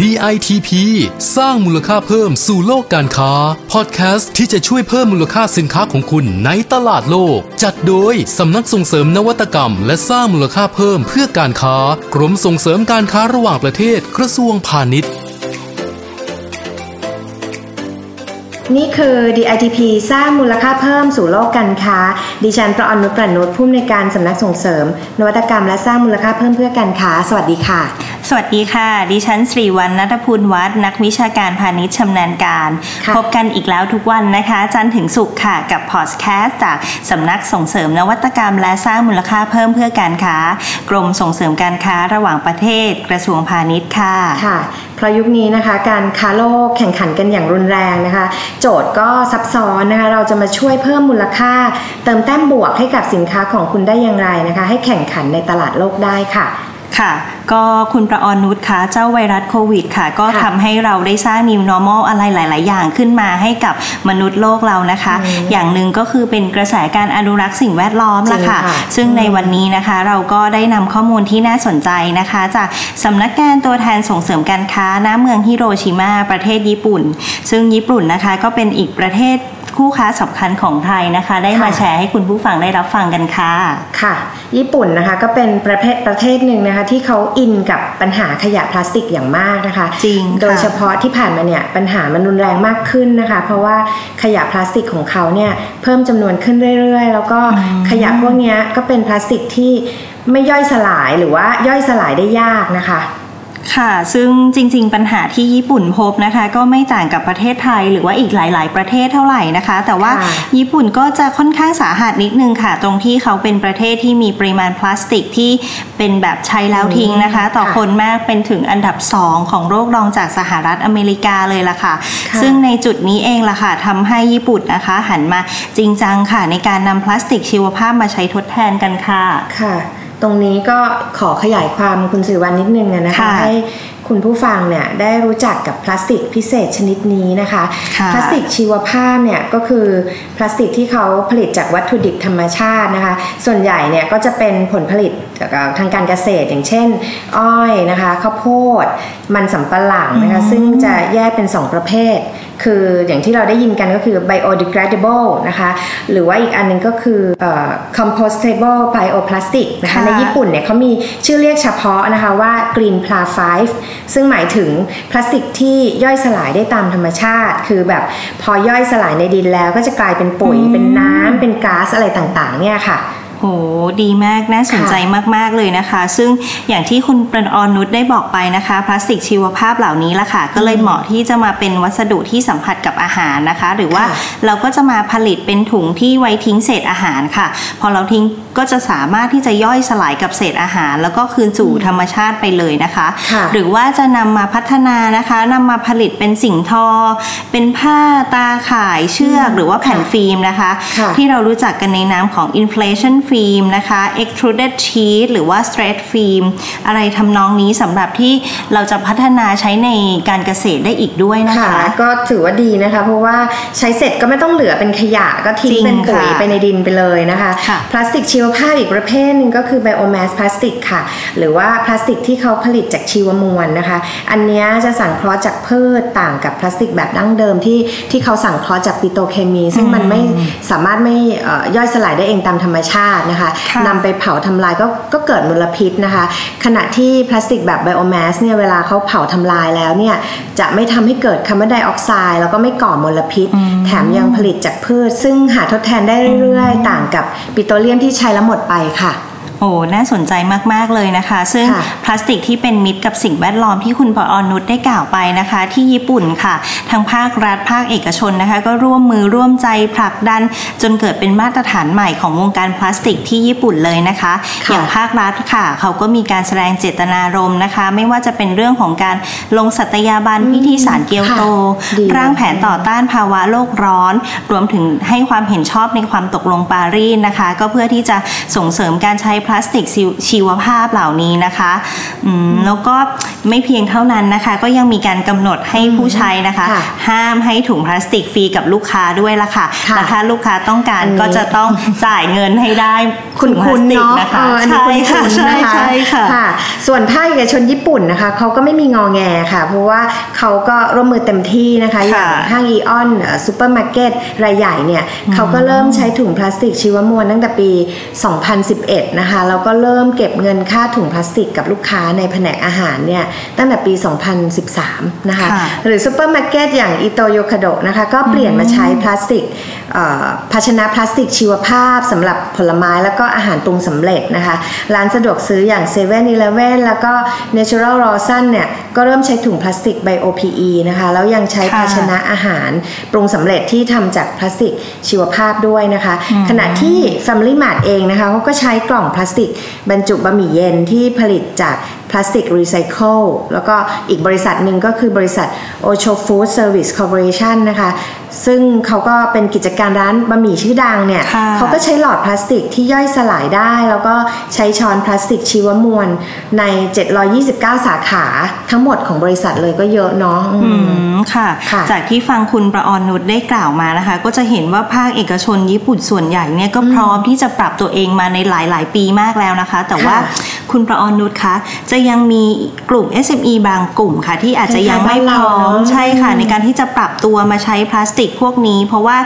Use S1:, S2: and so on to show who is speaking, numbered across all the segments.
S1: DITP สร้างมูลค่าเพิ่มสู่โลกการค้า พอดแคสต์ที่จะช่วยเพิ่มมูลค่าสินค้าของคุณในตลาดโลก จัดโดยสำนักส่งเสริมนวัตกรรม และสร้างมูลค่าเพิ่มเพื่อการค้า กรมส่งเสริมการค้าระหว่างประเทศกระทรวงพาณิชย์
S2: นี่คือ DITP สร้างมูลค่าเพิ่มสู่โลกการค้า ดิฉันประอนุประนุษผู้อำนวยการสำนักส่งเสริม นวัตกรรมและสร้างมูลค่าเพิ่มเพื่อการค้า สวัสดีค่ะ
S3: สวัสดีค่ะ ดิฉันสรีวันนัทพูลวัฒน์นักวิชาการพาณิชย์ชำนาญการ
S2: ค่ะ
S3: พบกันอีกแล้วทุกวันนะคะ จันทร์ถึงศุกร์ค่ะกับพอดแคสต์จากสำนักส่งเสริมนวัตกรรมและสร้างมูลค่าเพิ่มเพื่อการค้า กรมส่งเสริมการค้าระหว่างประเทศ กระทรวงพาณิชย์ค่ะ
S2: ค่ะเพราะยุคนี้นะคะ การค้าโลกแข่งขันกันอย่างรุนแรงนะคะ โจทย์ก็ซับซ้อนนะคะ เราจะมาช่วยเพิ่มมูลค่า เติมแต้มบวกให้กับสินค้าของคุณได้อย่างไรนะคะ ให้แข่งขันในตลาดโลกได้ค่ะ
S3: ค่ะ ก็คุณประออนนุชค่ะเจ้าไวรัสโควิดค่ะ ก็
S2: ค่ะ
S3: ทำให้เราได้สร้าง new normal อะไรหลาย ๆ อย่างขึ้นมาให้กับมนุษย์โลกเรานะคะ อย่างหนึ่งก็คือเป็นกระแสการอนุรักษ์สิ่งแวดล้อมละค่ะ
S2: จริงค่ะ
S3: ซึ่งในวันนี้นะคะเราก็ได้นำข้อมูลที่น่าสนใจนะคะ จากสำนักงานตัวแทนส่งเสริมการค้าณเมืองฮิโรชิมาประเทศญี่ปุ่น ซึ่งญี่ปุ่นนะคะก็เป็นอีกประเทศ คู่ค้าสำคัญของไทยนะคะ ได้มา
S2: ค่ะ
S3: แชร์ให้คุณผู้ฟังได้รับฟังกันค่ะ
S2: ค่ะ ญี่ปุ่นนะคะก็เป็นประเภทประเทศหนึ่งนะคะที่เขาอินกับปัญหาขยะพลาสติกอย่างมากนะคะ
S3: จริงค่ะ
S2: โดยเฉพาะที่ผ่านมาเนี่ยปัญหามันรุนแรงมากขึ้นนะคะ เพราะว่าขยะพลาสติกของเขาเนี่ยเพิ่มจำนวนขึ้นเรื่อยๆ แล้วก็ขยะพวกเนี้ยก็เป็นพลาสติกที่ไม่ย่อยสลายหรือว่าย่อยสลายได้ยากนะคะ
S3: ค่ะ ซึ่งจริง ๆ ปัญหาที่ญี่ปุ่นพบนะคะ ก็ไม่ต่างกับประเทศไทยหรือว่าอีกหลาย ๆ ประเทศเท่าไหร่นะคะ แต่ว่า
S2: ค่ะ
S3: ญี่ปุ่นก็จะค่อนข้างสาหัสนิดนึงค่ะ ตรงที่เขาเป็นประเทศที่มีปริมาณพลาสติกที่เป็นแบบใช้แล้วทิ้งนะคะ ต่อ
S2: ค่ะ
S3: คนมากเป็นถึงอันดับ 2 ของโลกรองจากสหรัฐอเมริกาเลยล่ะค่ะ
S2: ค่ะ
S3: ซึ่งในจุดนี้เองล่ะค่ะทำให้ญี่ปุ่นนะคะ หันมาจริงจังค่ะในการนำพลาสติกชีวภาพมาใช้ทดแทนกันค่ะ
S2: ค่ะ ตรงนี้ก็ขอขยายความคุณสิริวัลนิดนึงอะนะคะ
S3: ค่ะ
S2: ให้คุณผู้ฟังเนี่ยได้รู้จักกับพลาสติกพิเศษชนิดนี้นะคะ
S3: ค่ะ
S2: พลาสติกชีวภาพเนี่ยก็คือพลาสติกที่เขาผลิตจากวัตถุดิบธรรมชาตินะคะ ส่วนใหญ่เนี่ยก็จะเป็นผลผลิตจากทางการเกษตรอย่างเช่น อ้อยนะคะข้าวโพด มันสำปะหลังนะคะซึ่งจะแยกเป็น 2 ประเภท คืออย่างที่เราได้ยินกันก็คือ biodegradable นะคะหรือว่าอีกอันหนึงก็คือเอ่อ compostable bioplastic นะคะ
S3: ค่ะ
S2: ในญี่ปุ่นเนี่ยเขามีชื่อเรียกเฉพาะนะคะว่า green pla 5ซึ่งหมายถึงพลาสติกที่ย่อยสลายได้ตามธรรมชาติ คือแบบพอย่อยสลายในดินแล้วก็จะกลายเป็นปุ๋ยเป็นน้ำเป็นก๊าซอะไรต่างๆเนี่ยค่ะ
S3: โหดีมากน่าสนใจมาก ๆ เลยนะคะ ซึ่งอย่างที่คุณประออนนุชได้บอกไปนะคะ พลาสติกชีวภาพเหล่านี้ละค่ะ ก็เลยเหมาะที่จะมาเป็นวัสดุที่สัมผัสกับอาหารนะคะ หรือว่า
S2: ค่ะ
S3: เราก็จะมาผลิตเป็นถุงที่ไว้ทิ้งเศษอาหารค่ะ พอเราทิ้งก็จะสามารถที่จะย่อยสลายกับเศษอาหาร แล้วก็คืนสู่ธรรมชาติไปเลยนะคะ
S2: ค่ะ
S3: หรือว่าจะนำมาพัฒนานะคะนำมาผลิตเป็นสิ่งทอ เป็นผ้าตาข่ายเชือก หรือว่าแผ่นฟิล์มนะคะ
S2: ค่ะ
S3: ที่เรารู้จักกันในนามของ inflation film นะคะ extruded sheet หรือว่า straight film อะไรทำนองนี้สำหรับที่เราจะพัฒนาใช้ในการเกษตรได้อีกด้วยนะคะ
S2: ก็ถือว่าดีนะคะ เพราะว่าใช้เสร็จก็ไม่ต้องเหลือเป็นขยะก็ทิ้ง
S3: จริง
S2: เป็นปุ๋ย
S3: ค่ะ
S2: ไปในดินไปเลยนะคะ
S3: ค่ะ
S2: พลาสติกชีวภาพอีกประเภทหนึ่งก็คือ biomass พลาสติกค่ะ หรือว่าพลาสติกที่เขาผลิตจากชีวมวลนะคะ อันเนี้ยจะสังเคราะห์จากพืชต่างกับพลาสติกแบบดั้งเดิมที่ที่เขาสังเคราะห์จากปิโตรเคมี ซึ่งมันไม่สามารถไม่เอ่อย่อยสลายได้เองตามธรรมชาตินะคะ
S3: ค่ะ
S2: นำไปเผาทำลายก็ก็เกิดมลพิษนะคะ ขณะที่พลาสติกแบบ biomass เนี่ยเวลาเขาเผาทำลายแล้วเนี่ยจะไม่ทำให้เกิดคาร์บอนไดออกไซด์แล้วก็ไม่ก่อมลพิษ แถมยังผลิตจากพืช ซึ่งหาทดแทนได้เรื่อยๆ ต่างกับปิโตรเลียมที่ใช้แล้วหมดไปค่ะ
S3: โอ้น่าสนใจมากๆเลยนะคะ ซึ่ง
S2: ค่ะ
S3: พลาสติกที่เป็นมิตรกับสิ่งแวดล้อมที่คุณปออนุชได้กล่าวไปนะคะ ที่ญี่ปุ่นค่ะ ทางภาครัฐภาคเอกชนนะคะ ก็ร่วมมือร่วมใจผลักดัน จนเกิดเป็นมาตรฐานใหม่ของวงการพลาสติกที่ญี่ปุ่นเลยนะคะ
S2: ค่ะ
S3: อย่างภาครัฐค่ะ เขาก็มีการแสดงเจตนารมณ์นะคะ ไม่ว่าจะเป็นเรื่องของการลงสัตยาบันพิธีสารเกียวโต
S2: ค่ะดี
S3: ร่างแผนต่อต้านภาวะโลกร้อน รวมถึงให้ความเห็นชอบในความตกลงปารีสนะคะ ก็เพื่อที่จะส่งเสริมการใช้พลาสติกชีวภาพเหล่านี้นะคะแล้วก็ ไม่เพียงเท่านั้นนะคะ ก็ยังมีการกำหนดให้ผู้ใช้นะคะ
S2: ค่ะ
S3: ห้ามให้ถุงพลาสติกฟรีกับลูกค้าด้วยละค่ะ
S2: ค่ะ
S3: แต่ถ้าลูกค้าต้องการ
S2: อันนี้
S3: ก็จะต้องจ่ายเงินให้ได้
S2: คุณ
S3: ถุงพลา
S2: คุณ
S3: สติก
S2: เนาะ
S3: นะคะ
S2: เอออันนี้
S3: ใช่
S2: คุณ
S3: ค่ะ
S2: คุณ
S3: ใช่
S2: นะคะ
S3: ใช่ค่ะ
S2: ค่ะ ส่วนภาคเอกชนญี่ปุ่นนะคะเขาก็ไม่มีงอแงค่ะ เพราะว่าเขาก็ร่วมมือเต็มที่นะคะอย่างห้างอีออนซูเปอร์มาร์เก็ตรายใหญ่เนี่ยเขาก็เริ่มใช้ถุงพลาสติกชีวมวลตั้งแต่ปี 2011 นะคะแล้วก็เริ่มเก็บเงินค่าถุงพลาสติกกับลูกค้าในแผนกอาหารเนี่ยตั้งแต่ปี 2013 นะคะ
S3: ค่ะ
S2: หรือซูเปอร์มาร์เก็ตอย่างอิโตโยคาโดะนะคะ ก็เปลี่ยนมาใช้พลาสติกเอ่อ ภาชนะพลาสติกชีวภาพสำหรับผลไม้แล้วก็อาหารปรุงสำเร็จนะคะ ร้านสะดวกซื้ออย่าง7 e เ e ่ e อแล้วก็ Natural r o s a n เนี่ยก็เริ่มใช้ถุงพลาสติก bio PE นะคะ แล้วยังใช้
S3: ค่ะ
S2: ภาชนะอาหารปรุงสำเร็จที่ทำจากพลาสติกชีวภาพด้วยนะคะ ขณะที่ Family Mart เองนะคะเขาก็ใช้กล่องพลาสติกบรรจุบะหมี่เย็นที่ผลิตจากพลาสติกรีไซเคิลแล้วก็อีกบริษัทหนึ่งก็คือบริษัท Ocho Food Service Corporation นะคะ ซึ่งเขาก็เป็นกิจการร้านบะหมี่ชื่อดังเนี่ย
S3: ค่ะ
S2: เขาก็ใช้หลอดพลาสติกที่ย่อยสลายได้ แล้วก็ใช้ช้อนพลาสติกชีวมวลใน 729 สาขาทั้งหมดของบริษัทเลยก็เยอะเนาะอื
S3: อื
S2: ม
S3: มค่ะ
S2: ค่ะ
S3: จากที่ฟังคุณประออนนุชได้กล่าวมานะคะ ก็จะเห็นว่าภาคเอกชนญี่ปุ่นส่วนใหญ่เนี่ยก็พร้อมที่จะปรับตัวเองมาในหลาย ๆ ปีมากแล้วนะคะ แต่ว่า
S2: ค่ะ
S3: คุณประออนนุชคะจะยังมีกลุ่ม SME บางกลุ่มค่ะ ที่อาจจะยังไม่พร้อม
S2: คล้ายๆบ้านเราเนอะ
S3: ใช่ค่ะ ในการที่จะปรับตัวมาใช้พลาสติกพวกนี้ เพราะว่า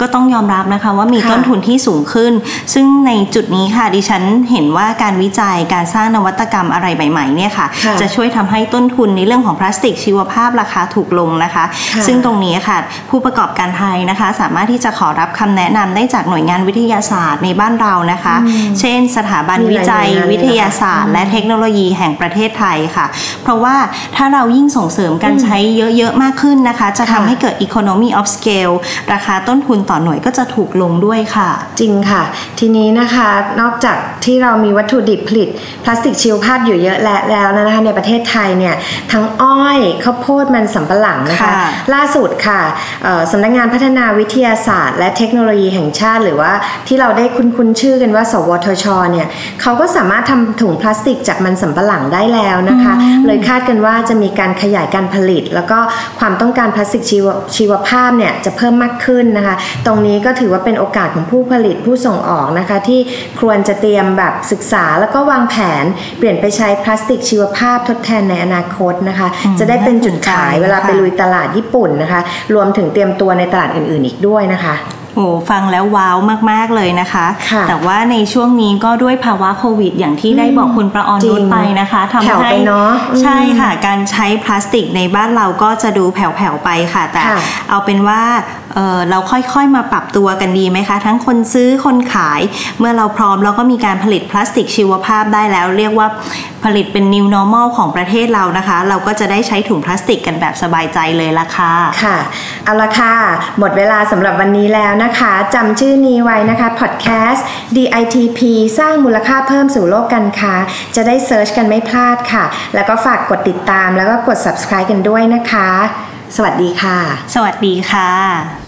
S3: ก็ต้องยอมรับนะคะว่ามี
S2: ค่ะ
S3: ต้นทุนที่สูงขึ้น ซึ่งในจุดนี้ค่ะดิฉันเห็นว่าการวิจัยการสร้างนวัตกรรมอะไรใหม่ๆเนี่ยค่ะ
S2: ค่ะ
S3: จะช่วยทำให้ต้นทุนในเรื่องของพลาสติกชีวภาพราคาถูกลงนะคะ
S2: ค่ะ
S3: ซึ่งตรงนี้ค่ะผู้ประกอบการไทยนะคะ สามารถที่จะขอรับคำแนะนำได้จากหน่วยงานวิทยาศาสตร์ในบ้านเรานะคะ เช่น สถาบัน
S2: มี
S3: วิ
S2: หลาย
S3: จัย
S2: หน่วยงานเลย
S3: วิทยาศาสตร์
S2: นะคะ
S3: และเทคโนโลยีแห่งประเทศไทยค่ะ เพราะว่าถ้าเรายิ่งส่งเสริมการใช้เยอะๆมากขึ้นนะคะ จะทำ
S2: ค่ะ
S3: ให้เกิด economy of scale ราคาต้นทุนต่อหน่วยก็จะถูกลงด้วยค่ะ
S2: จริงค่ะ ทีนี้นะคะนอกจากที่เรามีวัตถุดิบผลิตพลาสติกชีวภาพอยู่เยอะแล้วแล้วนะคะในประเทศไทยเนี่ยทั้งอ้อยข้าวโพดมันสำปะหลังนะคะ
S3: ค่ะ
S2: ล่าสุดค่ะเอ่อสำนักงานพัฒนาวิทยาศาสตร์ และเทคโนโลยีแห่งชาติ หรือว่าที่เราได้คุ้นๆชื่อกันว่า สวทชเนี่ยเขาก็สามารถทำถุงพลาสติกจากมันสำปะหลังได้แล้วนะคะ เลยคาดกันว่าจะมีการขยายการผลิต แล้วก็ความต้องการพลาสติกชีวชีวภาพเนี่ยจะเพิ่มมากขึ้นนะคะตรงนี้ก็ถือว่าเป็นโอกาสของผู้ผลิตผู้ส่งออกนะคะ ที่ควรจะเตรียมแบบศึกษาแล้วก็วางแผน เปลี่ยนไปใช้พลาสติกชีวภาพทดแทนในอนาคตนะคะ
S3: อืม
S2: จะได้เป็นจุดขาย
S3: น่าสนใจ
S2: เวลาไป
S3: ค่ะ
S2: ลุยตลาดญี่ปุ่นนะคะ รวมถึงเตรียมตัวในตลาดอื่นๆอีกด้วยนะคะ
S3: โอ้ฟังแล้วว้าวมาก ๆ เลยนะคะ
S2: ค่ะ
S3: แต่ว่าในช่วงนี้ก็ด้วยภาวะโควิด อย่างที่ได้บอกคุณประออน
S2: จริ
S3: นุ
S2: ง
S3: ชไปนะคะทำ
S2: แผ่ว
S3: ให้
S2: ไปเนอะอืม
S3: ใช่ค่ะ การใช้พลาสติกในบ้านเราก็จะดูแผ่ว ๆ ไปค่ะ แต่
S2: ค่ะ
S3: เอาเป็นว่า เออเราค่อยๆมาปรับตัวกันดีไหมคะ ทั้งคนซื้อคนขาย เมื่อเราพร้อมแล้วก็มีการผลิตพลาสติกชีวภาพได้แล้ว เรียกว่าผลิตเป็น new normal ของประเทศเรานะคะ เราก็จะได้ใช้ถุงพลาสติกกันแบบสบายใจเลยละค่ะ
S2: ค่ะ เอาละค่ะ หมดเวลาสำหรับวันนี้แล้วนะคะจำชื่อนี้ไว้นะคะ podcast DITP สร้างมูลค่าเพิ่มสู่โลกการค้าจะได้เซิร์ชกันไม่พลาดค่ะ แล้วก็ฝากกดติดตามแล้วก็กด subscribe กันด้วยนะคะ สวัสดีค่ะ
S3: สวัสดีค่ะ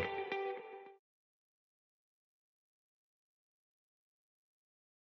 S1: 1169